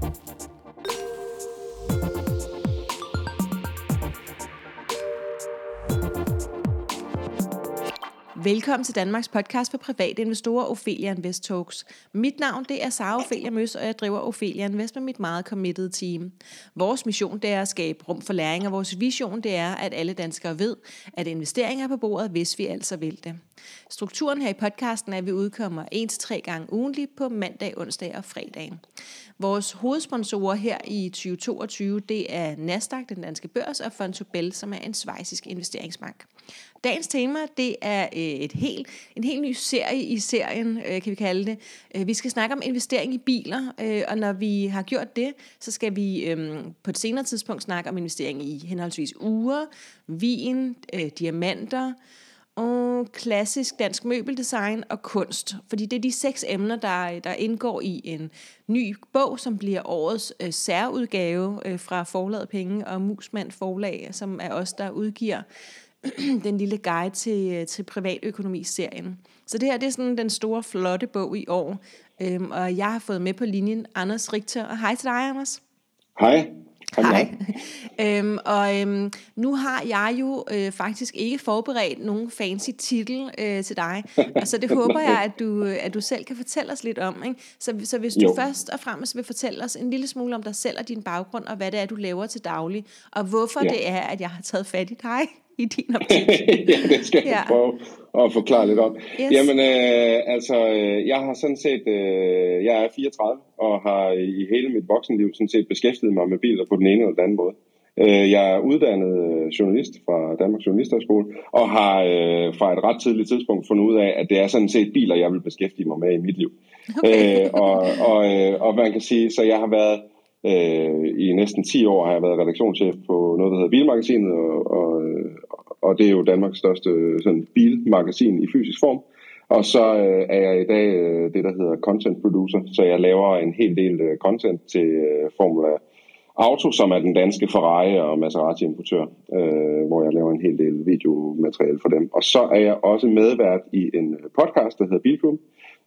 Thank you. Velkommen til Danmarks podcast for private investorer, Ophelia Invest Talks. Mit navn det er Sara Ophelia Møs, og jeg driver Ophelia Invest med mit meget committed team. Vores mission det er at skabe rum for læring, og vores vision det er, at alle danskere ved, at investeringer er på bordet, hvis vi altså vil det. Strukturen her i podcasten er, at vi udkommer 1-3 gange ugentligt på mandag, onsdag og fredag. Vores hovedsponsorer her i 2022, det er Nasdaq, den danske børs, og Fontobel, som er en svejsisk investeringsbank. Dagens tema, det er øh, et helt, en helt ny serie i serien, øh, kan vi kalde det. Øh, vi skal snakke om investering i biler, og når vi har gjort det, så skal vi på et senere tidspunkt snakke om investering i henholdsvis uger, vin, diamanter, og klassisk dansk møbeldesign og kunst. Fordi det er de seks emner, der, der indgår i en ny bog, som bliver årets øh, særudgave øh, fra Forlaget Penge og Musmand Forlag, som er os, der udgiver den lille guide til, øh, til privatøkonomi-serien. Så det her det er sådan den store, flotte bog i år. Øhm, og jeg har fået med på linjen Anders Richter. Og hej til dig, Anders. Hej. Hej. øhm, og øhm, nu har jeg jo øh, faktisk ikke forberedt nogen fancy titel øh, til dig, og så det håber jeg, at du, at du selv kan fortælle os lidt om. Ikke? Så, så hvis du jo. først og fremmest vil fortælle os en lille smule om dig selv og din baggrund, og hvad det er, du laver til daglig, og hvorfor ja. det er, at jeg har taget fat i dig i din optik. ja, det skal jeg ja. prøve at forklare lidt om. Yes. Jamen, øh, altså, øh, jeg har sådan set, øh, jeg er 34, og har i hele mit voksenliv sådan set beskæftiget mig med biler på den ene eller den anden måde. Øh, jeg er uddannet journalist fra Danmarks Journalisterskole, og har øh, fra et ret tidligt tidspunkt fundet ud af, at det er sådan set biler, jeg vil beskæftige mig med i mit liv. Okay. Øh, og, og, øh, og man kan sige, så jeg har været Øh, I næsten 10 år har jeg været redaktionschef på noget, der hedder Bilmagasinet, og, og, og det er jo Danmarks største øh, sådan, bilmagasin i fysisk form. Og så øh, er jeg i dag øh, det, der hedder content producer, så jeg laver en hel del øh, content til øh, Formula Auto, som er den danske Ferrari og Maserati importør, øh, hvor jeg laver en hel del videomateriale for dem. Og så er jeg også medvært i en øh, podcast, der hedder Bilklub,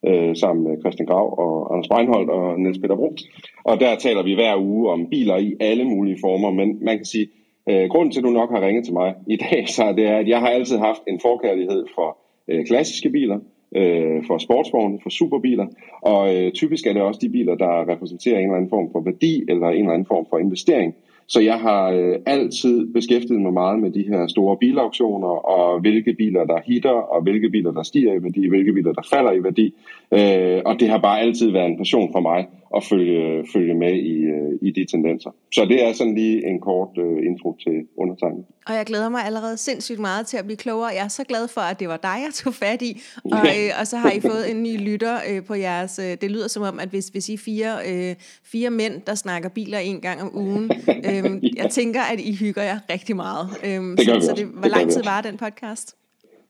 øh, sammen med Christian Grav og Anders Breinholt og Niels Peter Bro. Og der taler vi hver uge om biler i alle mulige former, men man kan sige, øh, grunden til, at du nok har ringet til mig i dag, så det er, at jeg har altid haft en forkærlighed for øh, klassiske biler, øh, for sportsvogne, for superbiler, og øh, typisk er det også de biler, der repræsenterer en eller anden form for værdi eller en eller anden form for investering. Så jeg har øh, altid beskæftiget mig meget med de her store bilauktioner, og hvilke biler, der hitter, og hvilke biler, der stiger i værdi, hvilke biler, der falder i værdi. Øh, og det har bare altid været en passion for mig at følge, følge med i, øh, i de tendenser. Så det er sådan lige en kort øh, intro til undertegnet. Og jeg glæder mig allerede sindssygt meget til at blive klogere. Jeg er så glad for, at det var dig, jeg tog fat i. Og, øh, og så har I fået en ny lytter øh, på jeres... Øh, det lyder som om, at hvis, hvis I fire, øh, fire mænd, der snakker biler en gang om ugen, øh, jeg tænker, at I hygger jer rigtig meget. Øh, det gør så, så det, hvor lang tid var den podcast?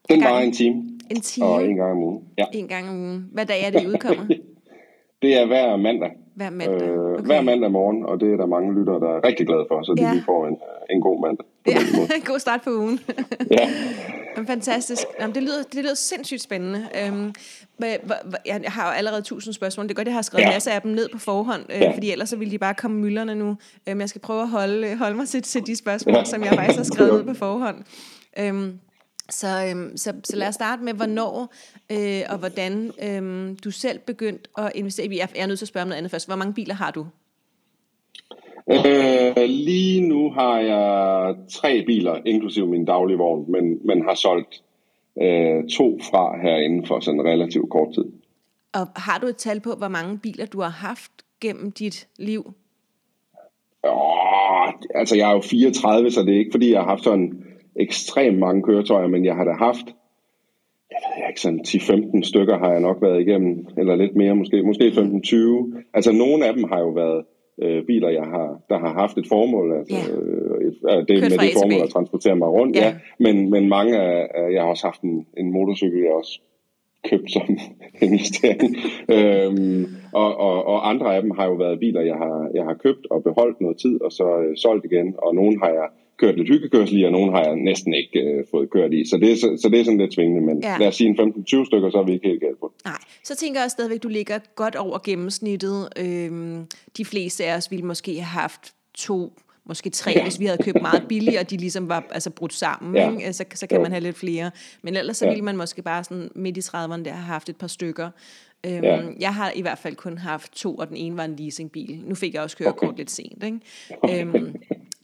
Den var en time. En time? Og en gang om ugen. Ja. En gang om ugen. Hvad dag er det, I udkommer? det er hver mandag. Hver mandag. Øh, okay. Hver mandag morgen, og det er der mange lyttere, der er rigtig glade for, så de ja. får en, en god mandag. Ja, en god start på ugen. ja. Fantastisk. Jamen, det, lyder, det lyder sindssygt spændende. Øhm, jeg har jo allerede tusind spørgsmål. Det er godt, jeg har skrevet ja. masser af dem ned på forhånd, øh, ja. fordi ellers så ville de bare komme mylderne nu. Men øhm, jeg skal prøve at holde, holde mig til, til de spørgsmål, ja. som jeg faktisk har skrevet ned på forhånd. Øhm, så, øhm, så, så lad os starte med, hvornår øh, og hvordan øhm, du selv begyndt at investere. Jeg er nødt til at spørge om noget andet først. Hvor mange biler har du? Øh, lige nu har jeg tre biler, inklusive min daglige vogn, men, men har solgt øh, to fra her inden for sådan relativt kort tid. Og har du et tal på, hvor mange biler du har haft gennem dit liv? Åh, altså jeg er jo 34, så det er ikke fordi, jeg har haft sådan ekstremt mange køretøjer, men jeg har da haft, jeg ved ikke, sådan 10-15 stykker har jeg nok været igennem, eller lidt mere måske, måske 15-20. Altså nogle af dem har jo været øh, biler, jeg har, der har haft et formål, altså ja. øh, et, øh, det, med det formål at transportere mig rundt, ja. ja. Men, men mange af, jeg har også haft en, en motorcykel, jeg også købt som investering. øhm, og, og, og andre af dem har jo været biler, jeg har, jeg har købt og beholdt noget tid, og så øh, solgt igen, og nogle har jeg kørt lidt hyggekørsel i, og nogle har jeg næsten ikke øh, fået kørt i. Så det, er, så, så det er sådan lidt tvingende, men ja. lad os sige en 15-20 stykker, så er vi ikke helt galt på Nej, så tænker jeg stadigvæk, at du ligger godt over gennemsnittet. Øhm, de fleste af os ville måske have haft to måske tre, ja. hvis vi havde købt meget billigt, og de ligesom var altså, brudt sammen, ja. ikke? Så, så kan jo. man have lidt flere. Men ellers så ja. ville man måske bare sådan midt i 30'erne der have haft et par stykker. Øhm, ja. Jeg har i hvert fald kun haft to, og den ene var en leasingbil. Nu fik jeg også kørekort okay. lidt sent. Ikke? Okay. Øhm,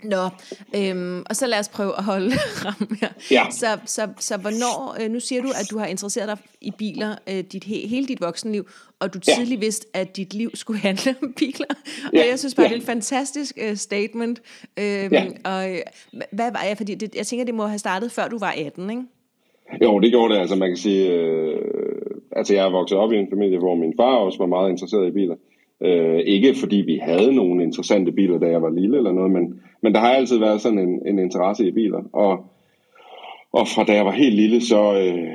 Nå, øhm, og så lad os prøve at holde ram her. Ja. Så, så, så hvornår, øh, nu siger du, at du har interesseret dig i biler øh, dit, he, hele dit voksenliv, og du ja. vidste, at dit liv skulle handle om biler. Og ja. jeg synes bare, ja. det er et fantastisk øh, statement. Øhm, ja. Og øh, hvad var jeg? Fordi det, jeg tænker, det må have startet, før du var 18, ikke? Jo, det gjorde det. Altså man kan sige, øh, altså jeg er vokset op i en familie, hvor min far også var meget interesseret i biler. Øh, ikke fordi vi havde nogle interessante biler, da jeg var lille eller noget, men, men der har altid været sådan en, en interesse i biler. Og, og fra da jeg var helt lille, så øh,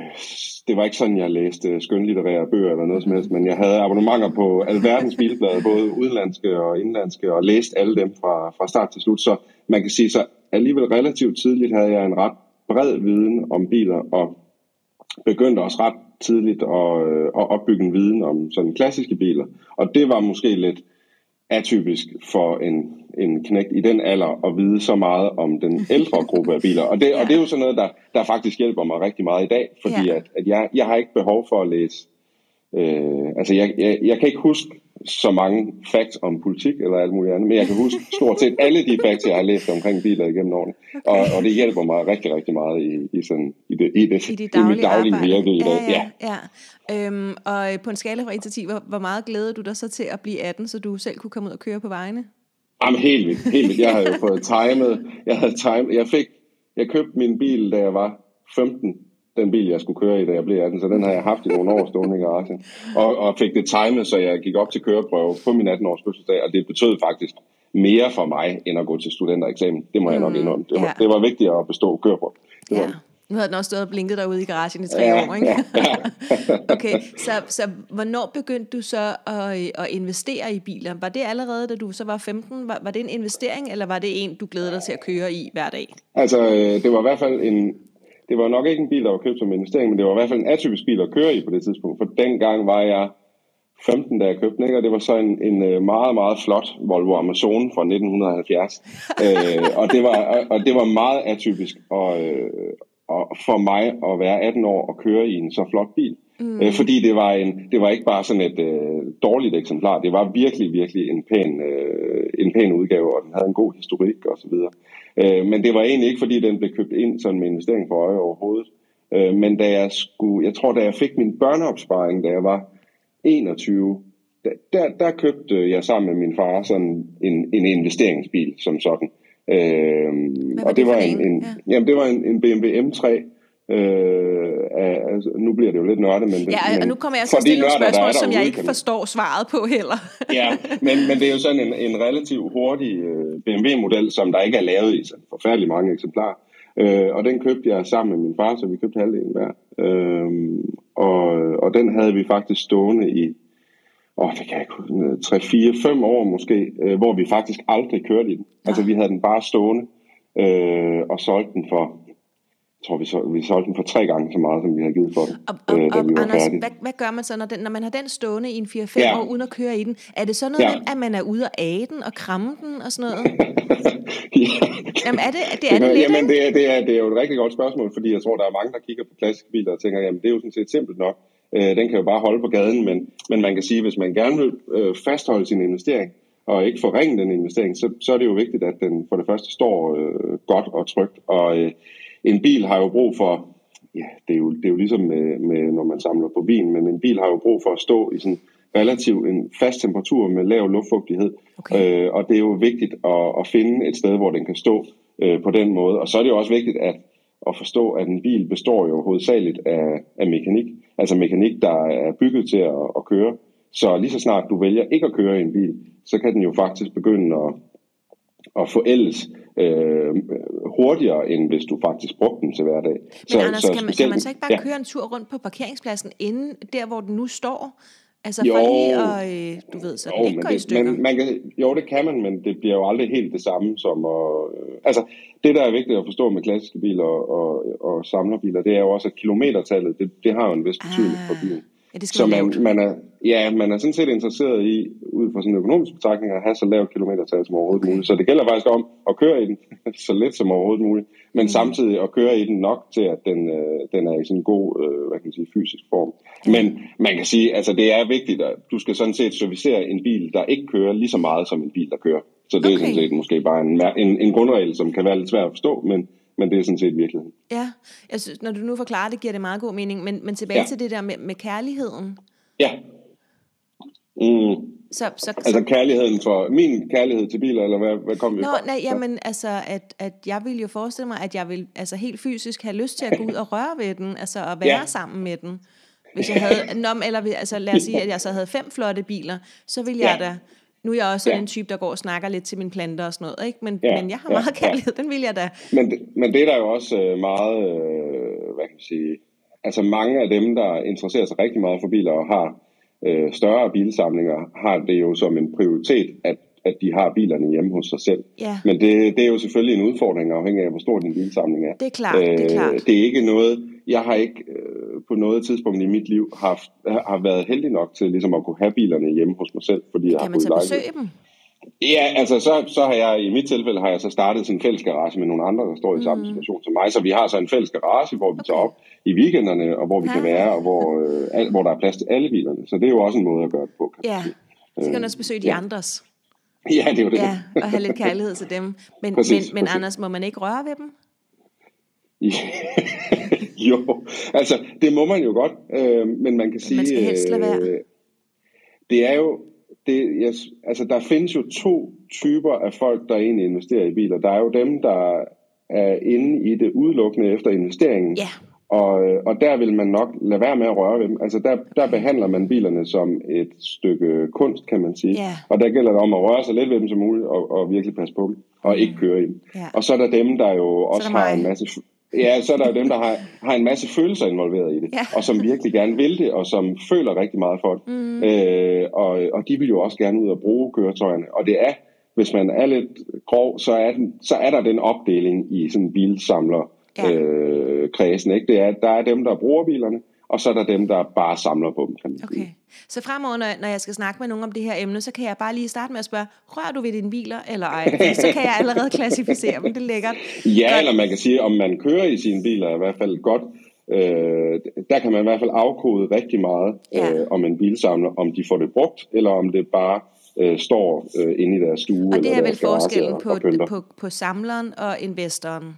det var ikke sådan, jeg læste skønlitterære bøger eller noget som helst, men jeg havde abonnementer på alverdens bilblade, både udenlandske og indlandske, og læste alle dem fra, fra start til slut. Så man kan sige, så alligevel relativt tidligt havde jeg en ret bred viden om biler, og begyndte også ret tidligt at, øh, at opbygge en viden om sådan klassiske biler. Og det var måske lidt atypisk for en, en knægt i den alder at vide så meget om den ældre gruppe af biler. Og det, ja. og det er jo sådan noget, der, der faktisk hjælper mig rigtig meget i dag, fordi ja. at, at jeg, jeg har ikke behov for at læse... Øh, altså, jeg, jeg, jeg kan ikke huske så mange facts om politik eller alt muligt andet, men jeg kan huske stort set alle de facts, jeg har læst omkring biler igennem årene. Okay. Og, og det hjælper mig rigtig, rigtig meget i, i, sådan, i, det, i, det, I, det daglige i mit daglige virke i dag. Ja, ja, ja. Øhm, og på en skala fra 1 til 10, hvor, hvor meget glæder du dig så til at blive 18, så du selv kunne komme ud og køre på vejene? Jamen helt vildt, helt vildt. Jeg havde jo fået timet, jeg havde timet, jeg fik, jeg købte min bil, da jeg var 15, den bil, jeg skulle køre i, da jeg blev 18, så den har jeg haft i nogle år stående i garagen. Og, og fik det timet, så jeg gik op til køreprøve på min 18-års fødselsdag, og det betød faktisk mere for mig, end at gå til studentereksamen. Det må jeg nok mm, indrømme. Det var, ja. det var vigtigt at bestå køreprøve. Det ja. Nu havde den også stået og blinket derude i garagen i tre ja, år, ikke? Ja, ja. okay, så, så hvornår begyndte du så at, at investere i biler? Var det allerede, da du så var 15? Var, var det en investering, eller var det en, du glæder dig til at køre i hver dag? Altså, øh, det var i hvert fald en, det var nok ikke en bil, der var købt som investering, men det var i hvert fald en atypisk bil at køre i på det tidspunkt, for dengang var jeg 15, da jeg købte den, ikke? og det var så en, en øh, meget, meget flot Volvo Amazon fra 1970. øh, og, det var, og det var meget atypisk og, øh, og for mig at være 18 år og køre i en så flot bil. Mm. Øh, fordi det var, en, det var ikke bare sådan et øh, dårligt eksemplar, det var virkelig, virkelig en pæn, øh, en pæn udgave, og den havde en god historik og så videre. Øh, men det var egentlig ikke, fordi den blev købt ind sådan med investering for øje overhovedet. Øh, men da jeg skulle, jeg tror, da jeg fik min børneopsparing, da jeg var 21, der, der, der købte jeg sammen med min far sådan en, en investeringsbil som sådan. Øh, og det var en, en, ja. jamen, det var en, en BMW M3 Øh, altså, nu bliver det jo lidt nørdet, men... Ja, og nu kommer jeg til at stille nogle spørgsmål, som jeg ikke forstår svaret på heller. ja, men, men det er jo sådan en, en relativt hurtig øh, BMW-model, som der ikke er lavet i så forfærdelig mange eksemplarer. Øh, og den købte jeg sammen med min far, så vi købte halvdelen hver. Øh, og, og den havde vi faktisk stående i åh, det kan jeg ikke 3, 4, 5 år måske, øh, hvor vi faktisk aldrig kørte i den. Altså vi havde den bare stående øh, og solgte den for tror, vi, så, vi solgte den for tre gange så meget, som vi havde givet for den, og, og, øh, da vi var Anders, færdige. Hvad, hvad gør man så, når, den, når man har den stående i en 4-5 ja. år, uden at køre i den? Er det så noget ja. med, at man er ude og age den og kramme den og sådan noget? ja. Jamen er det, det, er det, det lidt, Jamen det er, det, er, det er jo et rigtig godt spørgsmål, fordi jeg tror, der er mange, der kigger på klassiske biler og tænker, jamen det er jo sådan set simpelt nok. Øh, den kan jo bare holde på gaden, men, men man kan sige, hvis man gerne vil øh, fastholde sin investering, og ikke forringe den investering, så, så er det jo vigtigt, at den for det første står øh, godt og trygt, og øh, en bil har jo brug for, ja, det er jo, det er jo ligesom med, med, når man samler på vin, men en bil har jo brug for at stå i sådan relativt en fast temperatur med lav luftfugtighed. Okay. Øh, og det er jo vigtigt at, at finde et sted, hvor den kan stå øh, på den måde. Og så er det jo også vigtigt at, at forstå, at en bil består jo hovedsageligt af, af mekanik. Altså mekanik, der er bygget til at, at køre. Så lige så snart du vælger ikke at køre i en bil, så kan den jo faktisk begynde at, at forældes øh, hurtigere, end hvis du faktisk brugte den til hverdag. Men så, Anders, så kan, man, kan man så ikke bare ja. køre en tur rundt på parkeringspladsen inden der, hvor den nu står? Altså for jo, lige at, øh, du ved, så jo, ikke går det, i stykker. Men, man kan, jo, det kan man, men det bliver jo aldrig helt det samme som at... Øh, altså, det der er vigtigt at forstå med klassiske biler og, og, og samlerbiler, det er jo også, at kilometertallet, det, det har jo en vis betydning ah. for bilen. Ja, det skal så man, man, er, ja, man er sådan set interesseret i, ud fra sådan økonomisk betragtning, at have så lavt kilometertal som overhovedet okay. muligt. Så det gælder faktisk om at køre i den så let som overhovedet muligt, men mm. samtidig at køre i den nok til, at den, øh, den er i sådan en god øh, hvad kan man sige, fysisk form. Mm. Men man kan sige, altså det er vigtigt, at du skal sådan set servicere en bil, der ikke kører lige så meget som en bil, der kører. Så det okay. er sådan set måske bare en, en, en grundregel, som kan være lidt svært at forstå, men men det er sådan set virkeligheden. Ja, jeg synes, når du nu forklarer det, giver det meget god mening, men, men tilbage ja. til det der med, med kærligheden. Ja. Mm. Så, så, altså så, kærligheden for, min kærlighed til biler, eller hvad, hvad kom vi Nå, fra? Nej, jamen altså, at, at jeg vil jo forestille mig, at jeg vil altså helt fysisk have lyst til at gå ud og røre ved den, altså at være ja. sammen med den. Hvis jeg havde, nom, eller altså lad os sige, at jeg så havde fem flotte biler, så ville jeg ja. da nu er jeg også ja. en type, der går og snakker lidt til mine planter og sådan noget, ikke? Men, ja. men jeg har meget ja. kærlighed, den vil jeg da. Men, det, men det er der jo også øh, meget, øh, hvad kan man sige, altså mange af dem, der interesserer sig rigtig meget for biler og har øh, større bilsamlinger, har det jo som en prioritet, at at de har bilerne hjemme hos sig selv. Ja. Men det, det er jo selvfølgelig en udfordring, afhængig af, hvor stor din bilsamling er. Det er klart, øh, det er klart. Det er ikke noget, jeg har ikke øh, på noget tidspunkt i mit liv haft, har været heldig nok til ligesom at kunne have bilerne hjemme hos mig selv. Fordi kan jeg har man så besøge dem? Ja, altså så, så har jeg i mit tilfælde har jeg så startet sådan en fælles garage med nogle andre, der står i mm. samme situation som mig. Så vi har så en fælles garage, hvor vi okay. tager op i weekenderne, og hvor vi ja. kan være, og hvor, øh, al, hvor der er plads til alle bilerne. Så det er jo også en måde at gøre det på. Kan ja, så kan man også besøge de ja. andres. Ja, det er jo det. Ja, og have lidt kærlighed til dem. Men, præcis, men, men præcis. Anders, må man ikke røre ved dem? jo, altså det må man jo godt, øh, men man kan sige... Man skal helst lade være. Øh, det er jo... Det, yes, altså der findes jo to typer af folk, der egentlig investerer i biler. Der er jo dem, der er inde i det udelukkende efter investeringen. Ja. Og, øh, og der vil man nok lade være med at røre ved dem. Altså der, der behandler man bilerne som et stykke kunst, kan man sige. Yeah. Og der gælder det om at røre sig lidt ved dem som muligt, og, og virkelig passe på dem, og ikke køre i dem. Yeah. Og så er der dem, der jo også har en masse... Ja, så er der jo dem, der har, har en masse følelser involveret i det, ja. og som virkelig gerne vil det, og som føler rigtig meget for det. Mm. Øh, og, og de vil jo også gerne ud og bruge køretøjerne. Og det er, hvis man er lidt grov, så er, den, så er der den opdeling i sådan bilsamler ja. øh, kredsen. Ikke? Det er, der er dem, der bruger bilerne, og så er der dem, der bare samler på dem. Kan man okay. Så fremover, når, når jeg skal snakke med nogen om det her emne, så kan jeg bare lige starte med at spørge, rører du ved dine biler eller ej? så kan jeg allerede klassificere dem, det er lækkert. Ja, godt. eller man kan sige, om man kører i sine biler er i hvert fald godt. Øh, der kan man i hvert fald afkode rigtig meget ja. øh, om en bilsamler, om de får det brugt, eller om det bare øh, står øh, inde i deres stue. Og det er vel forskellen på, på, på samleren og investoren?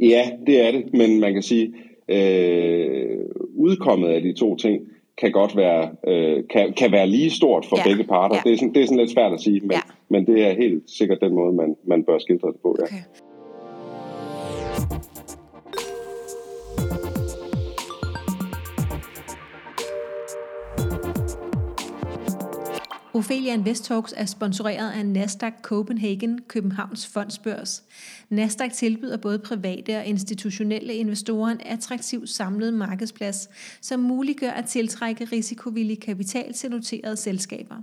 Ja, det er det, men man kan sige, øh, udkommet af de to ting kan godt være, øh, kan, kan være lige stort for ja. begge parter. Ja. Det, er sådan, det er sådan lidt svært at sige, men, ja. men det er helt sikkert den måde, man, man bør skildre det på. Ja. Okay. Ophelia Invest Talks er sponsoreret af Nasdaq Copenhagen, Københavns Fondsbørs. Nasdaq tilbyder både private og institutionelle investorer en attraktiv samlet markedsplads, som muliggør at tiltrække risikovillig kapital til noterede selskaber.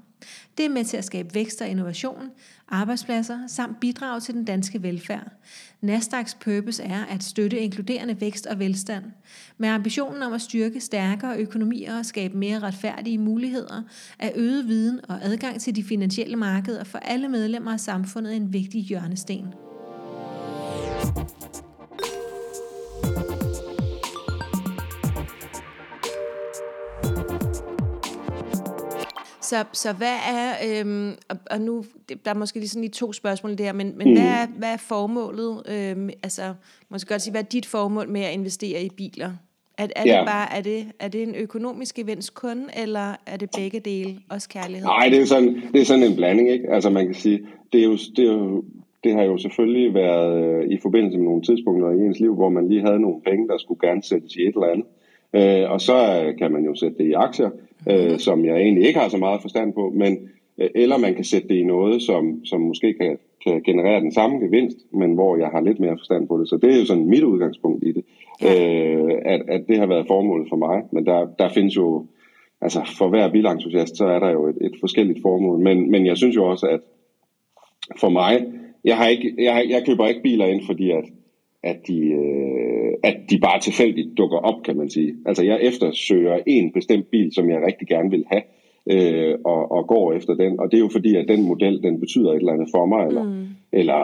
Det er med til at skabe vækst og innovation, arbejdspladser samt bidrage til den danske velfærd. Nasdaqs purpose er at støtte inkluderende vækst og velstand. Med ambitionen om at styrke stærkere økonomier og skabe mere retfærdige muligheder, er øget viden og adgang til de finansielle markeder for alle medlemmer af samfundet en vigtig hjørnesten. Så, så hvad er, øhm, og, og nu, der er måske lige sådan lige to spørgsmål der, men, men mm. hvad, er, hvad er formålet, øhm, altså, måske godt sige, hvad er dit formål med at investere i biler? Er, er, ja. det bare, er, det, er det en økonomisk gevinst kun, eller er det begge dele, også kærlighed? Nej, det er sådan, det er sådan en blanding, ikke? Altså man kan sige, det er jo, det er jo det har jo selvfølgelig været øh, i forbindelse med nogle tidspunkter i ens liv, hvor man lige havde nogle penge, der skulle gerne sættes i et eller andet. Øh, og så kan man jo sætte det i aktier, øh, som jeg egentlig ikke har så meget forstand på, men øh, eller man kan sætte det i noget, som, som måske kan, kan generere den samme gevinst, men hvor jeg har lidt mere forstand på det. Så det er jo sådan mit udgangspunkt i det, øh, at, at det har været formålet for mig. Men der, der findes jo altså for hver bilentusiast, så er der jo et, et forskelligt formål. Men, men jeg synes jo også, at for mig, jeg, har ikke, jeg, jeg køber ikke biler ind, fordi at, at, de, øh, at de bare tilfældigt dukker op, kan man sige. Altså jeg eftersøger en bestemt bil, som jeg rigtig gerne vil have, øh, og, og går efter den. Og det er jo fordi, at den model, den betyder et eller andet for mig, eller, mm. eller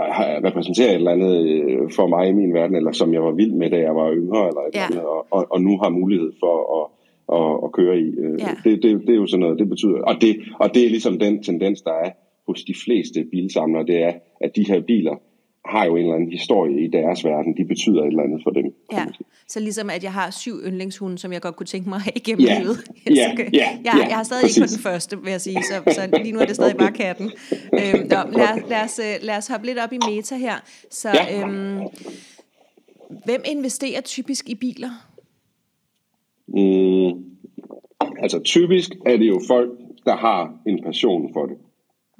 repræsenterer et eller andet øh, for mig i min verden, eller som jeg var vild med, da jeg var yngre, eller et ja. eller andet, og, og, og nu har mulighed for at at, at køre i. Øh, ja. Det, det, det er jo sådan noget, det betyder. Og det, og det er ligesom den tendens, der er hos de fleste bilsamlere, det er, at de her biler har jo en eller anden historie i deres verden. De betyder et eller andet for dem. Ja, så ligesom at jeg har syv yndlingshunde, som jeg godt kunne tænke mig at have igennem ja. livet. Ja, ja, jeg, ja, jeg har stadig præcis. ikke på den første, vil jeg sige, så, så lige nu er det stadig bare katten. Øhm, nå, lad, lad, os, øh, lad os hoppe lidt op i meta her. Så ja. øhm, hvem investerer typisk i biler? Mm, altså typisk er det jo folk, der har en passion for det.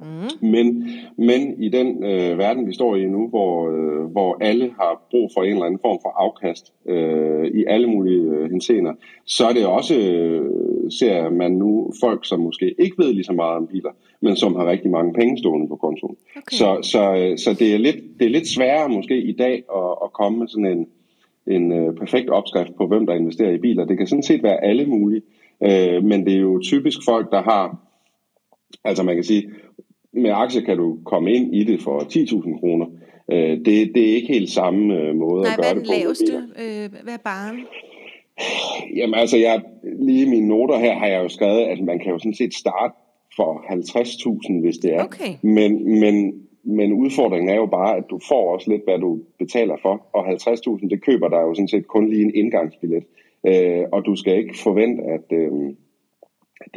Mm. Men, men i den øh, verden, vi står i nu, hvor, øh, hvor alle har brug for en eller anden form for afkast øh, i alle mulige øh, henseender, så er det også, øh, ser man nu, folk, som måske ikke ved lige så meget om biler, men som har rigtig mange penge stående på kontoen. Okay. Så, så, øh, så det, er lidt, det er lidt sværere måske i dag at, at komme med sådan en, en øh, perfekt opskrift på, hvem der investerer i biler. Det kan sådan set være alle mulige, øh, men det er jo typisk folk, der har, altså man kan sige, med aktier kan du komme ind i det for 10.000 kroner. Øh, det, det er ikke helt samme øh, måde Nej, at gøre det på. Nej, hvad er den laveste? Øh, hvad er baren? Jamen altså, jeg, lige i mine noter her har jeg jo skrevet, at man kan jo sådan set starte for 50.000, hvis det er. Okay. Men, men, men udfordringen er jo bare, at du får også lidt, hvad du betaler for, og 50.000, det køber der jo sådan set kun lige en indgangsbillet. Øh, og du skal ikke forvente, at, øh,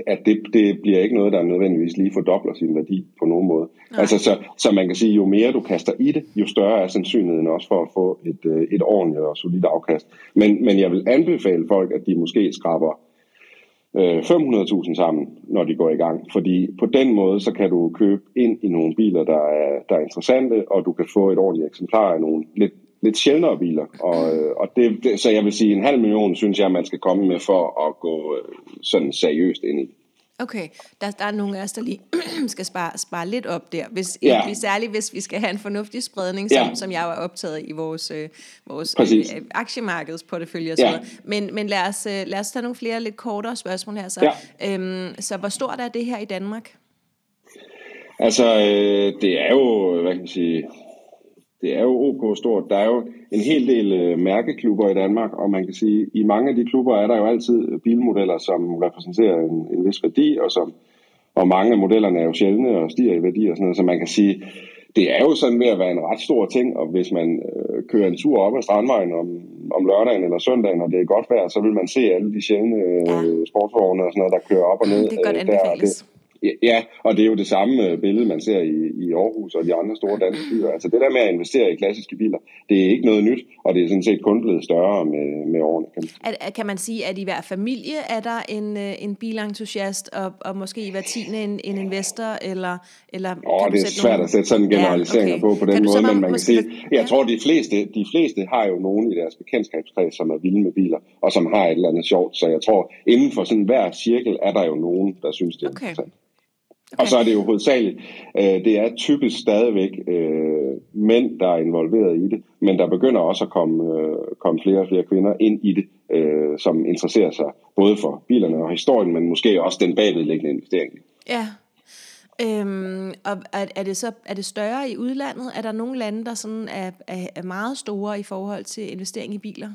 at det, det bliver ikke noget, der nødvendigvis lige fordobler sin værdi på nogen måde. Altså, så, så man kan sige, jo mere du kaster i det, jo større er sandsynligheden også for at få et, øh, et ordentligt og solidt afkast. Men, men jeg vil anbefale folk, at de måske skraber øh, 500.000 sammen, når de går i gang. Fordi på den måde, så kan du købe ind i nogle biler, der er, der er interessante, og du kan få et ordentligt eksemplar af nogle lidt, lidt sjældnere biler. Og, øh, og det, det, så jeg vil sige, en halv million synes jeg, man skal komme med for at gå øh, sådan seriøst ind i Okay, der, der er nogle af os, der lige skal spare, spare lidt op der, hvis, ja. egentlig, særligt hvis vi skal have en fornuftig spredning, som, ja. som jeg er optaget i vores, øh, vores øh, aktiemarkedsportefølje osv. Ja. Men, men lad, os, øh, lad os tage nogle flere lidt kortere spørgsmål her. Så, ja. øhm, så hvor stort er det her i Danmark? Altså, øh, det er jo, hvad kan man sige, det er jo ok stort. Der er jo en hel del øh, mærkeklubber i Danmark, og man kan sige, at i mange af de klubber er der jo altid bilmodeller, som repræsenterer en, en vis værdi, og, som, og mange af modellerne er jo sjældne og stiger i værdi og sådan noget, så man kan sige, det er jo sådan ved at være en ret stor ting, og hvis man øh, kører en tur op ad Strandvejen om, om lørdagen eller søndagen, og det er godt vejr, så vil man se alle de sjældne øh, sportsvogne og sådan noget, der kører op og ned. Det er godt anbefales. Der, det, Ja, og det er jo det samme øh, billede, man ser i, i Aarhus og de andre store danske byer. Altså det der med at investere i klassiske biler, det er ikke noget nyt, og det er sådan set kun blevet større med, med årene. Kan man. At, kan man sige, at i hver familie er der en, øh, en bilentusiast, og, og måske i hver tiende en, en investor, eller... eller Åh, det er svært nogle... at sætte sådan generaliseringer ja, okay. på på den kan måde, men man kan sige, jeg ja. tror, de fleste, de fleste har jo nogen i deres bekendtskabskreds, som er vilde med biler, og som har et eller andet sjovt, så jeg tror, inden for sådan hver cirkel er der jo nogen, der synes, det er okay. interessant. Og så er det jo hovedsageligt, øh, det er typisk stadigvæk øh, mænd, der er involveret i det, men der begynder også at komme, øh, komme flere og flere kvinder ind i det, øh, som interesserer sig både for bilerne og historien, men måske også den bagvedliggende investering. Ja, Øhm, og er, er, det så er det større i udlandet? Er der nogle lande, der sådan er, er, er meget store i forhold til investering i biler?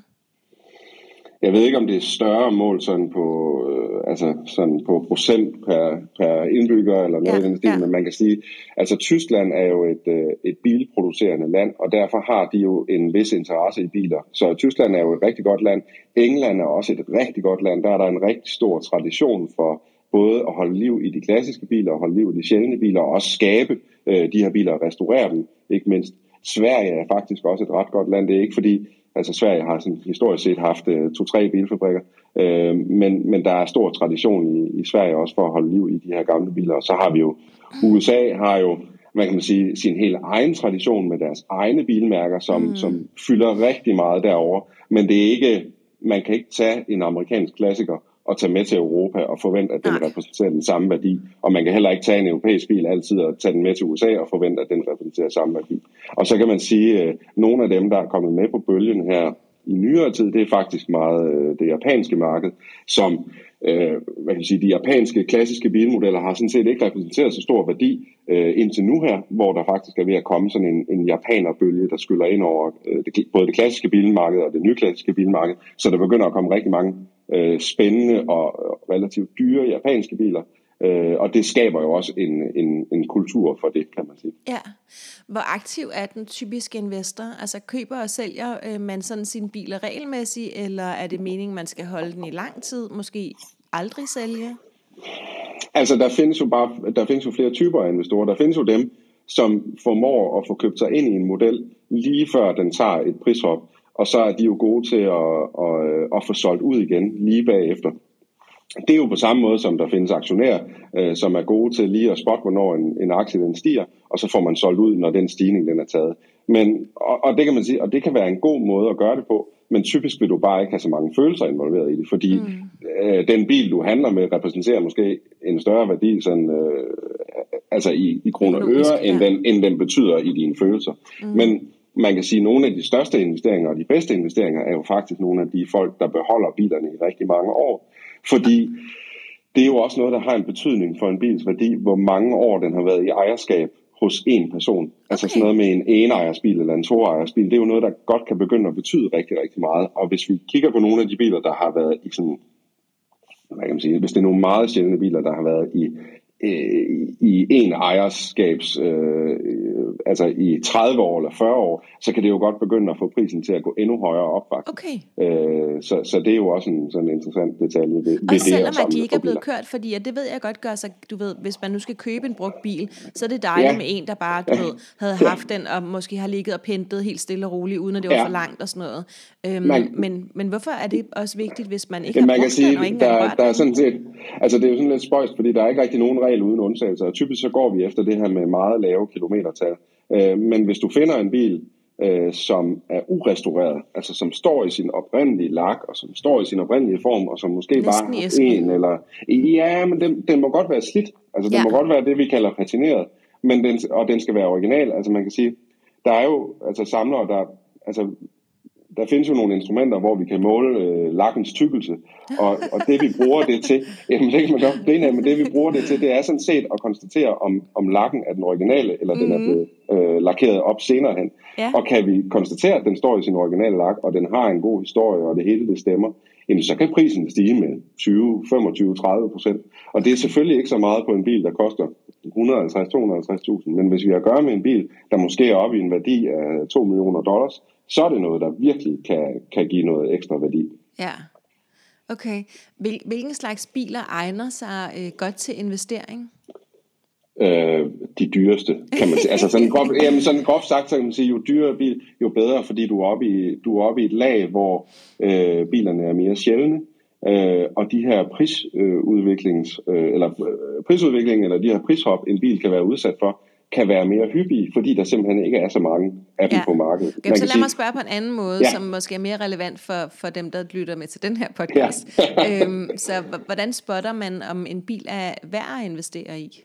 Jeg ved ikke, om det er større mål sådan på, øh, altså sådan på procent per, per indbygger eller noget ja, i den stil, ja. men man kan sige, altså Tyskland er jo et, øh, et bilproducerende land, og derfor har de jo en vis interesse i biler. Så Tyskland er jo et rigtig godt land. England er også et rigtig godt land. Der er der en rigtig stor tradition for både at holde liv i de klassiske biler, og holde liv i de sjældne biler, og også skabe øh, de her biler og restaurere dem, ikke mindst. Sverige er faktisk også et ret godt land. Det er ikke fordi, Altså Sverige har sådan historisk set haft uh, to-tre bilfabrikker, uh, men, men der er stor tradition i, i Sverige også for at holde liv i de her gamle biler. Og så har vi jo, USA har jo, hvad kan man sige, sin helt egen tradition med deres egne bilmærker, som, mm. som fylder rigtig meget derover. Men det er ikke, man kan ikke tage en amerikansk klassiker at tage med til Europa og forvente, at den Nej. repræsenterer den samme værdi. Og man kan heller ikke tage en europæisk bil altid og tage den med til USA og forvente, at den repræsenterer samme værdi. Og så kan man sige, at nogle af dem, der er kommet med på bølgen her i nyere tid, det er faktisk meget øh, det japanske marked, som øh, hvad kan sige, de japanske klassiske bilmodeller har sådan set ikke repræsenteret så stor værdi øh, indtil nu her, hvor der faktisk er ved at komme sådan en, en japanerbølge, der skyller ind over øh, det, både det klassiske bilmarked og det nye klassiske bilmarked, så der begynder at komme rigtig mange øh, spændende og relativt dyre japanske biler, Øh, og det skaber jo også en, en, en kultur for det, kan man sige. Ja. Hvor aktiv er den typiske investor? Altså køber og sælger øh, man sådan sine biler regelmæssigt, eller er det meningen, man skal holde den i lang tid, måske aldrig sælge? Altså der findes jo bare der findes jo flere typer af investorer. Der findes jo dem, som formår at få købt sig ind i en model lige før den tager et prishop, og så er de jo gode til at, at, at få solgt ud igen lige bagefter. Det er jo på samme måde, som der findes aktionærer, øh, som er gode til lige at spotte, hvornår en, en aktie den stiger, og så får man solgt ud, når den stigning den er taget. Men, og, og det kan man sige, og det kan være en god måde at gøre det på, men typisk vil du bare ikke have så mange følelser involveret i det, fordi mm. øh, den bil, du handler med, repræsenterer måske en større værdi sådan, øh, altså i, i kroner og øre, end, den, end den betyder i dine følelser. Mm. Men man kan sige, at nogle af de største investeringer og de bedste investeringer er jo faktisk nogle af de folk, der beholder bilerne i rigtig mange år. Fordi det er jo også noget, der har en betydning for en bils værdi, hvor mange år den har været i ejerskab hos en person. Okay. Altså sådan noget med en enejersbil eller en toejersbil, det er jo noget, der godt kan begynde at betyde rigtig, rigtig meget. Og hvis vi kigger på nogle af de biler, der har været i sådan, hvad kan man sige, hvis det er nogle meget sjældne biler, der har været i øh, i en ejerskabs, øh, altså i 30 år eller 40 år, så kan det jo godt begynde at få prisen til at gå endnu højere op faktisk. Okay. Øh, så, så det er jo også en sådan en interessant detalje ved, ved det selvom at de ikke er blevet kørt, fordi at det ved jeg godt gør sig, du ved, hvis man nu skal købe en brugt bil, så er det dejligt ja. med en, der bare, du ved, havde haft den, og måske har ligget og pintet helt stille og roligt, uden at det var ja. for langt og sådan noget. Øhm, man, men, men hvorfor er det også vigtigt, hvis man ikke ja, har man brugt kan sige, den, og ikke der, der er sådan set, altså det er jo sådan lidt spøjst, fordi der er ikke rigtig nogen regel uden undtagelser, og typisk så går vi efter det her med meget lave kilometertal. Øh, men hvis du finder en bil, øh, som er urestaureret, altså som står i sin oprindelige lak, og som står i sin oprindelige form, og som måske Næsten bare en eller... Ja, men den, den må godt være slidt. Altså den ja. må godt være det, vi kalder patineret, men den, og den skal være original. Altså man kan sige, der er jo altså samlere, der... Altså der findes jo nogle instrumenter, hvor vi kan måle øh, lakkens tykkelse, og, og det vi bruger det til, jamen det kan man godt grine af, men det vi bruger det til, det er sådan set at konstatere, om, om lakken er den originale, eller mm. den er mhm. blevet øh, lakeret op senere hen. Ja. Og kan vi konstatere, at den står i sin originale lak, og den har en god historie, og det hele det stemmer, jamen så kan prisen stige med 20, 25, 30 procent. Og det er selvfølgelig ikke så meget på en bil, der koster 150-250.000, men hvis vi har at gøre med en bil, der måske er oppe i en værdi af 2 millioner dollars, så er det noget, der virkelig kan, kan give noget ekstra værdi. Ja, okay. Hvil, hvilken slags biler egner sig øh, godt til investering? Øh, de dyreste, kan man sige. altså sådan groft, jamen sådan groft sagt, så kan man sige, jo dyrere bil, jo bedre, fordi du er oppe i, du er oppe i et lag, hvor øh, bilerne er mere sjældne. Øh, og de her prisudviklings, øh, eller øh, prisudvikling, eller de her prishop, en bil kan være udsat for, kan være mere hyppige, fordi der simpelthen ikke er så mange af dem ja. på markedet. Okay, så lad sige, mig spørge på en anden måde, ja. som måske er mere relevant for, for dem, der lytter med til den her podcast. Ja. øhm, så hvordan spotter man, om en bil er værd at investere i?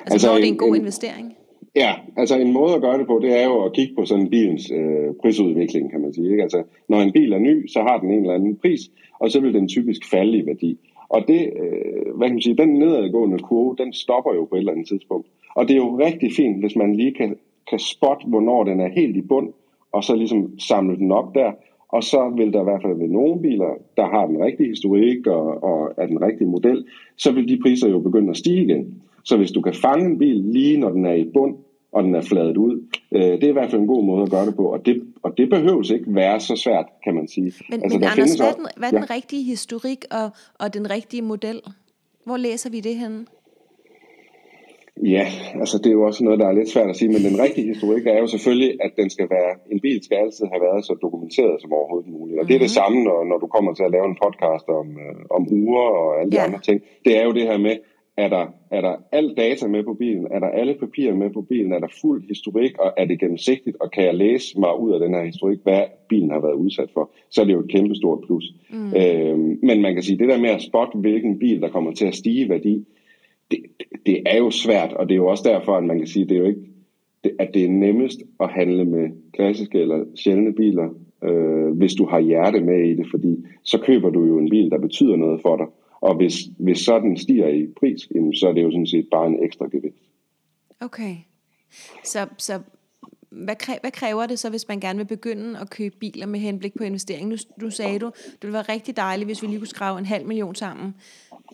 Altså, altså er det en god en, investering? Ja, altså en måde at gøre det på, det er jo at kigge på sådan en bilens øh, prisudvikling, kan man sige. Ikke? Altså, når en bil er ny, så har den en eller anden pris, og så vil den typisk falde i værdi. Og det, øh, hvad kan man sige, den nedadgående kurve, den stopper jo på et eller andet tidspunkt. Og det er jo rigtig fint, hvis man lige kan, kan spotte, hvornår den er helt i bund, og så ligesom samle den op der. Og så vil der i hvert fald ved nogle biler, der har den rigtige historik og, og er den rigtige model, så vil de priser jo begynde at stige igen. Så hvis du kan fange en bil lige når den er i bund, og den er fladet ud, øh, det er i hvert fald en god måde at gøre det på. Og det, og det behøves ikke være så svært, kan man sige. Men, altså, men der Anders, hvad er den, hvad er den ja. rigtige historik og, og den rigtige model? Hvor læser vi det henne? Ja, altså det er jo også noget, der er lidt svært at sige, men den rigtige historik er jo selvfølgelig, at den skal være, en bil skal altid have været så dokumenteret som overhovedet muligt. Og mm-hmm. det er det mhm. samme, når, når du kommer til at lave en podcast om, øh, om uger og alle de ja. andre ting. Det er jo det her med, er der, er der al data med på bilen? Er der alle papirer med på bilen? Er der fuld historik? Og er det gennemsigtigt? Og kan jeg læse mig ud af den her historik, hvad bilen har været udsat for? Så er det jo et kæmpe stort plus. Mm. Øh, men man kan sige, det der med at spotte, hvilken bil, der kommer til at stige i værdi, det, det, er jo svært, og det er jo også derfor, at man kan sige, det er jo ikke, det, at det er nemmest at handle med klassiske eller sjældne biler, øh, hvis du har hjerte med i det, fordi så køber du jo en bil, der betyder noget for dig. Og hvis, hvis sådan stiger i pris, jamen, så er det jo sådan set bare en ekstra gevinst. Okay. Så, så hvad, kræver, hvad kræver det så, hvis man gerne vil begynde at købe biler med henblik på investering? Nu, nu sagde du, det ville være rigtig dejligt, hvis vi lige kunne skrave en halv million sammen.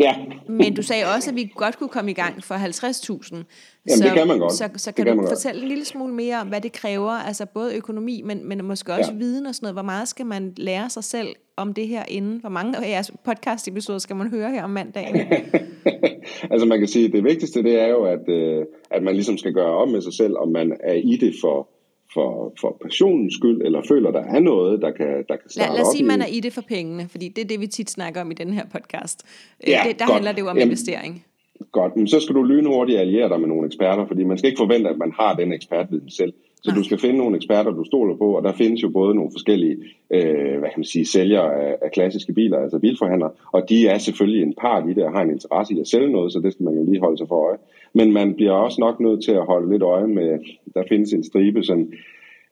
Ja. Men du sagde også, at vi godt kunne komme i gang for 50.000. Jamen så, det kan man godt. Så, så kan, kan du fortælle godt. en lille smule mere om, hvad det kræver, altså både økonomi, men, men måske også ja. viden og sådan noget. Hvor meget skal man lære sig selv om det her inden? Hvor mange af jeres podcast-episoder skal man høre her om mandagen? altså man kan sige, at det vigtigste det er jo, at, øh, at man ligesom skal gøre op med sig selv, om man er i det for for, for passionens skyld, eller føler, der er noget, der kan, der kan starte lad, lad os sige, at man er i det for pengene, fordi det er det, vi tit snakker om i den her podcast. Øh, ja, det, der godt. handler det jo om Jamen, investering. Godt, men så skal du lynhurtigt alliere dig med nogle eksperter, fordi man skal ikke forvente, at man har den ekspertviden selv. Så Nej. du skal finde nogle eksperter, du stoler på, og der findes jo både nogle forskellige øh, hvad kan man sige, sælgere af, af klassiske biler, altså bilforhandlere, og de er selvfølgelig en part i det og har en interesse i at sælge noget, så det skal man jo lige holde sig for øje. Men man bliver også nok nødt til at holde lidt øje med, der findes en stribe sådan,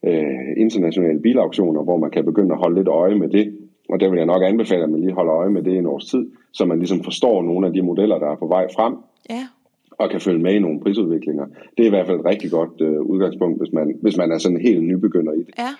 øh, internationale bilauktioner, hvor man kan begynde at holde lidt øje med det. Og der vil jeg nok anbefale, at man lige holder øje med det en års tid, så man ligesom forstår nogle af de modeller, der er på vej frem. Ja og kan følge med i nogle prisudviklinger. Det er i hvert fald et rigtig godt øh, udgangspunkt, hvis man, hvis man er sådan helt nybegynder i det. Ja.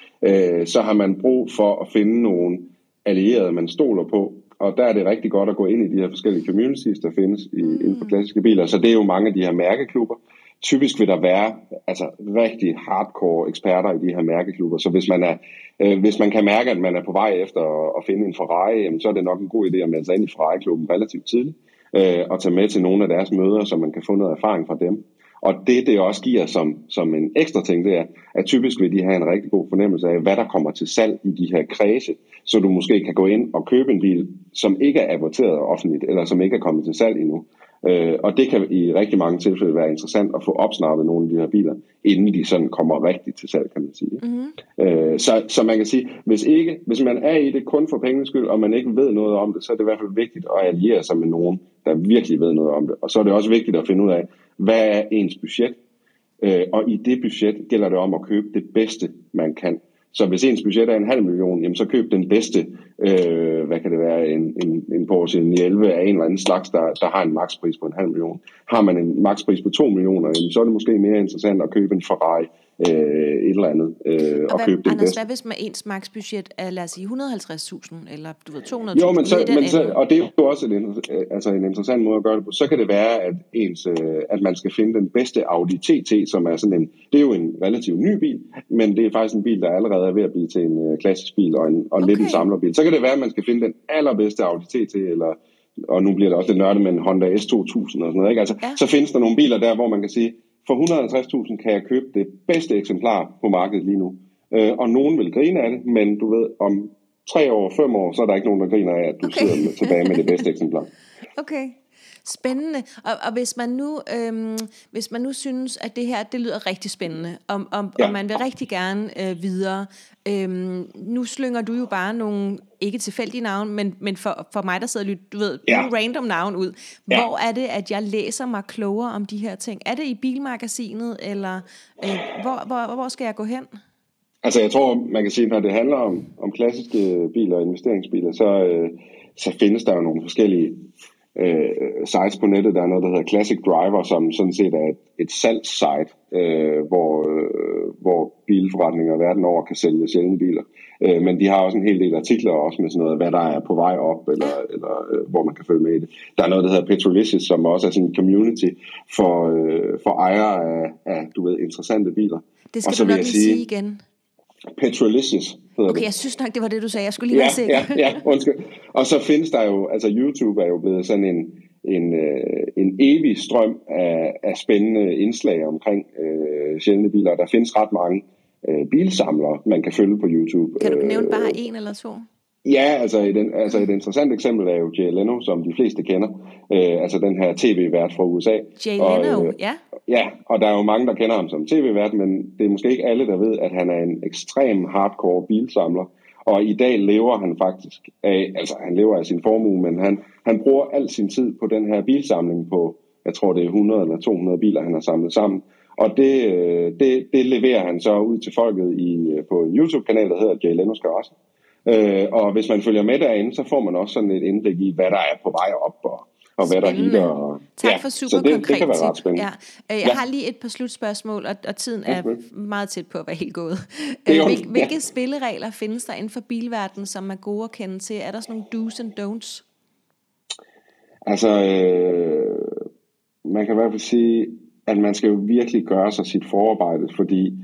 Øh, så har man brug for at finde nogle allierede, man stoler på, og der er det rigtig godt at gå ind i de her forskellige communities, der findes i, mm. inden for klassiske biler. Så det er jo mange af de her mærkeklubber. Typisk vil der være altså, rigtig hardcore eksperter i de her mærkeklubber, så hvis man, er, øh, hvis man kan mærke, at man er på vej efter at, at finde en Ferrari, jamen, så er det nok en god idé at melde sig ind i Ferrari-klubben relativt tidligt, øh, og tage med til nogle af deres møder, så man kan få noget erfaring fra dem. Og det, det også giver som, som en ekstra ting, det er, at typisk vil de have en rigtig god fornemmelse af, hvad der kommer til salg i de her kredse, så du måske kan gå ind og købe en bil, som ikke er aborteret offentligt, eller som ikke er kommet til salg endnu. Øh, og det kan i rigtig mange tilfælde være interessant at få opsnappet nogle af de her biler, inden de sådan kommer rigtigt til salg, kan man sige. Mm-hmm. Øh, så, så man kan sige, hvis, ikke, hvis man er i det kun for pengenes skyld, og man ikke ved noget om det, så er det i hvert fald vigtigt at alliere sig med nogen, der virkelig ved noget om det. Og så er det også vigtigt at finde ud af, hvad er ens budget? Øh, og i det budget gælder det om at købe det bedste, man kan. Så hvis ens budget er en halv million, jamen så køb den bedste, øh, hvad kan det være, en, en, en Porsche 911 af en eller anden slags, der, der har en makspris på en halv million. Har man en makspris på 2 millioner, så er det måske mere interessant at købe en Ferrari øh, et eller andet. Øh, og, og hvad, købe Anders, bedste. hvad hvis man ens maksbudget er, lad os sige, 150.000, eller du ved, 200.000? Jo, men så, men så, og det er jo også en, altså en interessant måde at gøre det på. Så kan det være, at, ens, øh, at man skal finde den bedste Audi TT, som er sådan en, det er jo en relativt ny bil, men det er faktisk en bil, der allerede er ved at blive til en øh, klassisk bil og, en, og okay. lidt en samlerbil. Så kan det være, at man skal finde den allerbedste Audi TT, eller og nu bliver det også lidt nørdet med en Honda S2000 og sådan noget. Ikke? Altså, ja. Så findes der nogle biler der, hvor man kan sige, for 150.000 kan jeg købe det bedste eksemplar på markedet lige nu. Øh, og nogen vil grine af det, men du ved, om tre år, fem år, så er der ikke nogen, der griner af, at du okay. sidder med, tilbage med det bedste eksemplar. Okay. Spændende. Og, og hvis, man nu, øhm, hvis man nu synes, at det her det lyder rigtig spændende, og, og, ja. og man vil rigtig gerne øh, videre, øhm, nu slynger du jo bare nogle ikke tilfældige navn, men, men for, for mig, der sidder lidt, du ved, ja. nogle random navn ud. Ja. Hvor er det, at jeg læser mig klogere om de her ting? Er det i Bilmagasinet, eller øh, hvor, hvor, hvor skal jeg gå hen? Altså jeg tror, man kan sige, når det handler om, om klassiske biler og investeringsbiler, så, øh, så findes der jo nogle forskellige øh, sites på nettet. Der er noget, der hedder Classic Driver, som sådan set er et, et salgssite, øh, hvor, øh, hvor bilforretninger verden over kan sælge sjældne biler. Øh, men de har også en hel del artikler også med sådan noget, hvad der er på vej op, eller, eller øh, hvor man kan følge med i det. Der er noget, der hedder Petrolicious, som også er sådan en community for, øh, for ejere af, af, du ved, interessante biler. Det skal og så du nok lige sige, sige igen. Petrolicious hedder Okay, det. jeg synes nok, det var det, du sagde. Jeg skulle lige ja, være sikker. Ja, ja, undskyld. Og så findes der jo, altså YouTube er jo blevet sådan en, en, øh, en evig strøm af, af spændende indslag omkring øh, sjældne biler. Der findes ret mange øh, bilsamlere, man kan følge på YouTube. Kan du nævne øh, bare en eller to? Ja, altså et, altså et interessant eksempel er jo Jay Leno, som de fleste kender. Øh, altså den her tv-vært fra USA. Jay Leno, og, øh, ja. Ja, og der er jo mange, der kender ham som tv-vært, men det er måske ikke alle, der ved, at han er en ekstrem hardcore bilsamler. Og i dag lever han faktisk af, altså han lever af sin formue, men han, han bruger al sin tid på den her bilsamling på, jeg tror det er 100 eller 200 biler, han har samlet sammen. Og det, øh, det, det leverer han så ud til folket i, øh, på en YouTube-kanal, der hedder Jay Leno's Garage. Øh, og hvis man følger med derinde, så får man også sådan et indblik i, hvad der er på vej op, og, og hvad der hitter. Og, tak ja, for super så det, konkret det kan være ret spændende. Ja. Øh, jeg ja. har lige et par slutspørgsmål, og, og tiden er meget tæt på at være helt gået. Øh, Hvil, hvilke ja. spilleregler findes der inden for bilverdenen, som er gode at kende til? Er der sådan nogle do's and don'ts? Altså, øh, man kan i hvert fald sige, at man skal jo virkelig gøre sig sit forarbejde, fordi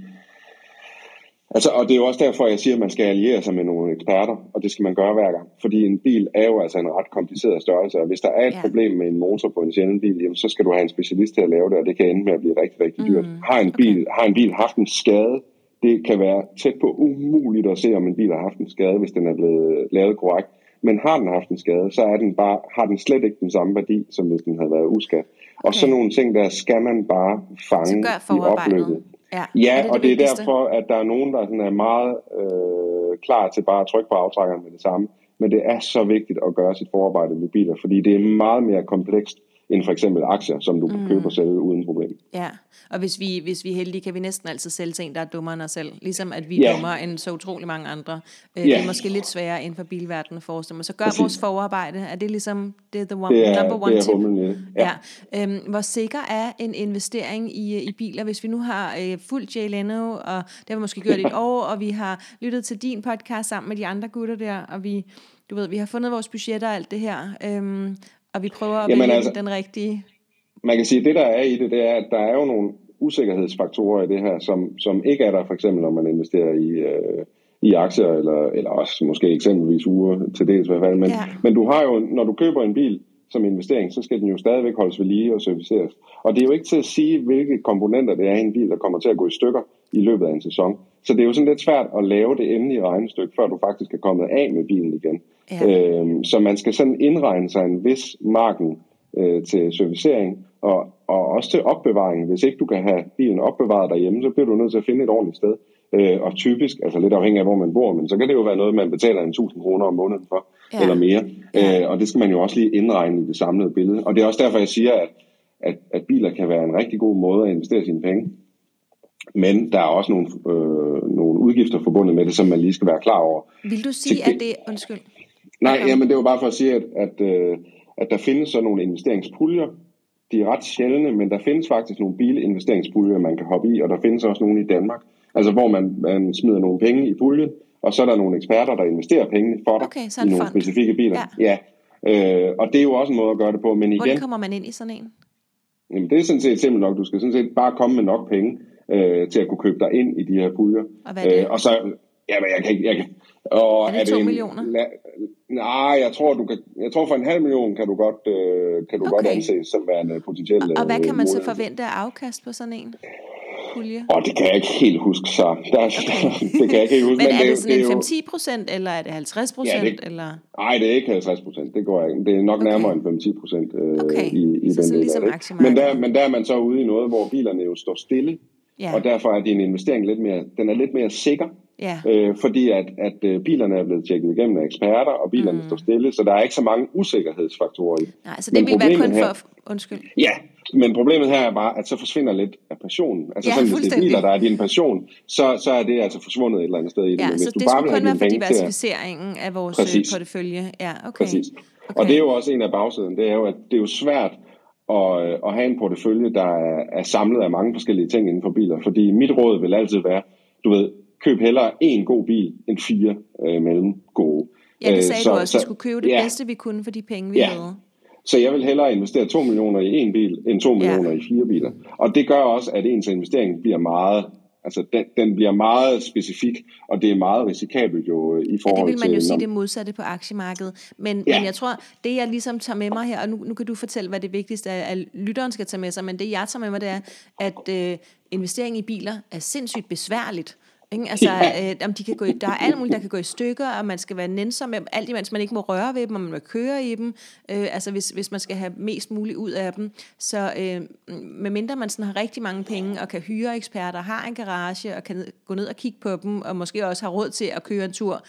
Altså, og det er jo også derfor, jeg siger, at man skal alliere sig med nogle eksperter, og det skal man gøre hver gang. Fordi en bil er jo altså en ret kompliceret størrelse, og hvis der er et ja. problem med en motor på en sjælden bil, jamen, så skal du have en specialist til at lave det, og det kan ende med at blive rigtig, rigtig dyrt. Mm, har, en bil, okay. har en bil haft en skade, det kan være tæt på umuligt at se, om en bil har haft en skade, hvis den er blevet lavet korrekt. Men har den haft en skade, så er den bare, har den slet ikke den samme værdi, som hvis den havde været uskadt. Okay. Og sådan nogle ting der skal man bare fange i opløbet. Ja, ja er det og det, det er derfor, at der er nogen, der sådan er meget øh, klar til bare at trykke på aftrækkeren med det samme. Men det er så vigtigt at gøre sit forarbejde med biler, fordi det er meget mere komplekst end for eksempel aktier, som du mm. kan købe og sælge uden problem. Ja, og hvis vi, hvis vi er heldige, kan vi næsten altid sælge til en, der er dummere end os selv. Ligesom at vi er ja. dummere end så utrolig mange andre. Øh, ja. Det er måske lidt sværere inden for bilverdenen forestille mig. Så gør Præcis. vores forarbejde. Er det ligesom det er the one, det er, number one det tip? Humlen, ja. ja. Øhm, hvor sikker er en investering i, i biler, hvis vi nu har øh, fuldt Jay Leno, og det har vi måske gjort et år, og vi har lyttet til din podcast sammen med de andre gutter der, og vi du ved, vi har fundet vores budgetter og alt det her. Øhm, og vi prøver at vælge altså, den rigtige. Man kan sige, at det der er i det, det er, at der er jo nogle usikkerhedsfaktorer i det her, som, som ikke er der for eksempel, når man investerer i, øh, i aktier, eller, eller også måske eksempelvis uger til dels i hvert fald. Men, ja. men du har jo, når du køber en bil som investering, så skal den jo stadigvæk holdes ved lige og serviceres. Og det er jo ikke til at sige, hvilke komponenter det er i en bil, der kommer til at gå i stykker i løbet af en sæson. Så det er jo sådan lidt svært at lave det endelige regnestykke, før du faktisk er kommet af med bilen igen. Ja. Øhm, så man skal sådan indregne sig en vis marken øh, til servicering og, og også til opbevaring. Hvis ikke du kan have bilen opbevaret derhjemme, så bliver du nødt til at finde et ordentligt sted. Øh, og typisk, altså lidt afhængig af hvor man bor, men så kan det jo være noget, man betaler en 1000 kroner om måneden for, ja. eller mere. Ja. Øh, og det skal man jo også lige indregne i det samlede billede. Og det er også derfor, jeg siger, at, at, at biler kan være en rigtig god måde at investere sine penge. Men der er også nogle, øh, nogle udgifter forbundet med det, som man lige skal være klar over. Vil du sige, at det... Undskyld. Nej, okay. jamen det var bare for at sige, at, at, øh, at der findes så nogle investeringspuljer. De er ret sjældne, men der findes faktisk nogle bilinvesteringspuljer, man kan hoppe i, og der findes også nogle i Danmark. Altså hvor man, man smider nogle penge i puljen, og så er der nogle eksperter, der investerer pengene for dig okay, i nogle fond. specifikke biler. Ja. ja. Øh, og det er jo også en måde at gøre det på. Men igen, Hvordan kommer man ind i sådan en? Jamen, det er sådan set simpelt nok. Du skal sådan set bare komme med nok penge øh, til at kunne købe dig ind i de her puljer. Og hvad er det? Øh, og så, ja, men jeg kan ikke, jeg kan, og er det, er det 2 en, millioner? La, nej, jeg tror, du kan, jeg tror for en halv million kan du godt, øh, kan du okay. godt anses som værende potentielt. Og, og hvad kan man så forvente af afkast på sådan en? pulje? Og det kan jeg ikke helt huske så. Der, okay. det kan jeg ikke huske. men, men er det, det sådan det en 5-10 procent, eller er det 50 procent? Ja, eller? Nej, det er ikke 50 procent. Det går ikke. Det er nok okay. nærmere end 5-10 procent øh, okay. i, i så den del ligesom af det. Men der, men der er man så ude i noget, hvor bilerne jo står stille. Ja. Og derfor er din investering lidt mere, den er lidt mere sikker. Ja. Øh, fordi at, at øh, bilerne er blevet tjekket igennem af eksperter, og bilerne mm. står stille, så der er ikke så mange usikkerhedsfaktorer i. Nej, så det men vil være kun her, for... Undskyld. Ja, men problemet her er bare, at så forsvinder lidt af passionen. Altså ja, sådan, hvis det er biler, der er din passion, så, så er det altså forsvundet et eller andet sted i det. Ja, men så du det bare skulle kun være for diversificeringen af vores øh, Præcis. portefølje. Ja, okay. Præcis. Okay. Og det er jo også en af bagsiden, det er jo, at det er jo svært at, at have en portefølje, der er, er samlet af mange forskellige ting inden for biler. Fordi mit råd vil altid være, du ved, køb hellere en god bil end fire øh, mellem gode. Ja, det sagde så, du også. Vi skulle købe det ja, bedste, vi kunne for de penge, vi ja. havde. Så jeg vil hellere investere 2 millioner i en bil, end 2 millioner ja. i fire biler. Og det gør også, at ens investering bliver meget Altså, den, den bliver meget specifik, og det er meget risikabelt jo i forhold til... Ja, det vil man jo til, sige det modsatte på aktiemarkedet. Men, ja. men jeg tror, det jeg ligesom tager med mig her, og nu, nu kan du fortælle, hvad det vigtigste er, at lytteren skal tage med sig, men det jeg tager med mig, det er, at øh, investering i biler er sindssygt besværligt. Ikke? Altså, ja. øh, om de kan gå i, der er alt muligt, der kan gå i stykker, og man skal være nænsom med alt imens man ikke må røre ved dem, og man må køre i dem, øh, altså hvis, hvis man skal have mest muligt ud af dem. Så øh, medmindre man sådan har rigtig mange penge, og kan hyre eksperter, har en garage, og kan gå ned og kigge på dem, og måske også har råd til at køre en tur,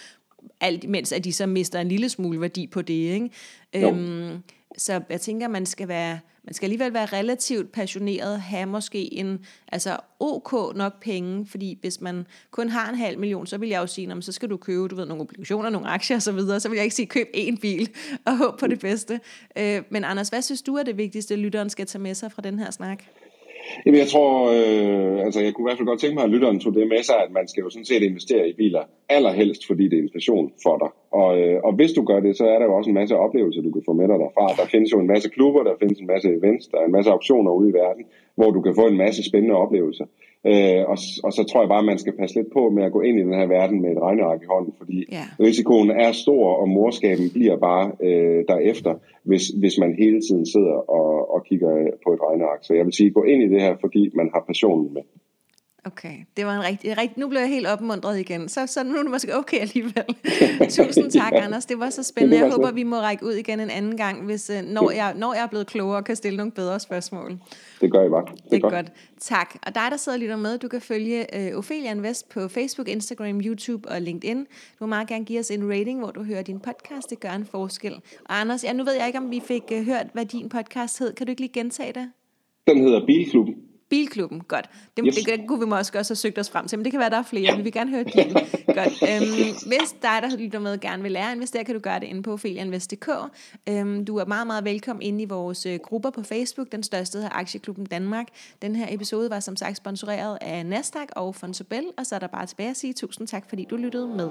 alt imens at de så mister en lille smule værdi på det. Ikke? Øhm, så jeg tænker, man skal være, man skal alligevel være relativt passioneret, have måske en, altså ok nok penge, fordi hvis man kun har en halv million, så vil jeg jo sige, så skal du købe, du ved, nogle obligationer, nogle aktier osv., så, så vil jeg ikke sige, køb én bil og håb på det bedste. Øh, men Anders, hvad synes du er det vigtigste, lytteren skal tage med sig fra den her snak? Jamen, jeg tror, øh, altså jeg kunne i hvert fald godt tænke mig, at lytteren tog det med sig, at man skal jo sådan set investere i biler, allerhelst fordi det er inflation for dig. Og, øh, og hvis du gør det, så er der jo også en masse oplevelser, du kan få med dig derfra. Der findes jo en masse klubber, der findes en masse events, der er en masse auktioner ude i verden, hvor du kan få en masse spændende oplevelser. Øh, og, og så tror jeg bare, at man skal passe lidt på med at gå ind i den her verden med et regneark i hånden, fordi ja. risikoen er stor, og morskaben bliver bare øh, derefter, hvis, hvis man hele tiden sidder og, og kigger på et regneark. Så jeg vil sige, gå ind i det her, fordi man har passionen med. Okay, det var en rigtig, rigtig nu blev jeg helt opmuntret igen. Så, så nu er det måske okay alligevel. Tusind tak, Anders. Det var så spændende. Jeg håber, vi må række ud igen en anden gang, hvis, øh, når, jeg, når jeg er blevet klogere og kan stille nogle bedre spørgsmål. Det gør jeg bare. Det, det er godt. godt. Tak. Og dig, der sidder og lytter med, du kan følge uh, Ophelia Invest på Facebook, Instagram, YouTube og LinkedIn. Du må meget gerne give os en rating, hvor du hører din podcast. Det gør en forskel. Og Anders, ja, nu ved jeg ikke, om vi fik uh, hørt, hvad din podcast hed. Kan du ikke lige gentage det? Den hedder Bilklubben. Bilklubben, godt. Det, yes. det, det kunne vi måske også have søgt os frem til, men det kan være, der er flere. Ja. Vi vil gerne høre din. godt. Øhm, hvis dig, der lytter med, gerne vil lære at investere, kan du gøre det inde på ophelianvest.dk. Øhm, du er meget, meget velkommen inde i vores øh, grupper på Facebook. Den største hedder Aktieklubben Danmark. Den her episode var som sagt sponsoreret af Nasdaq og Fonsobel, og så er der bare tilbage at sige tusind tak, fordi du lyttede med.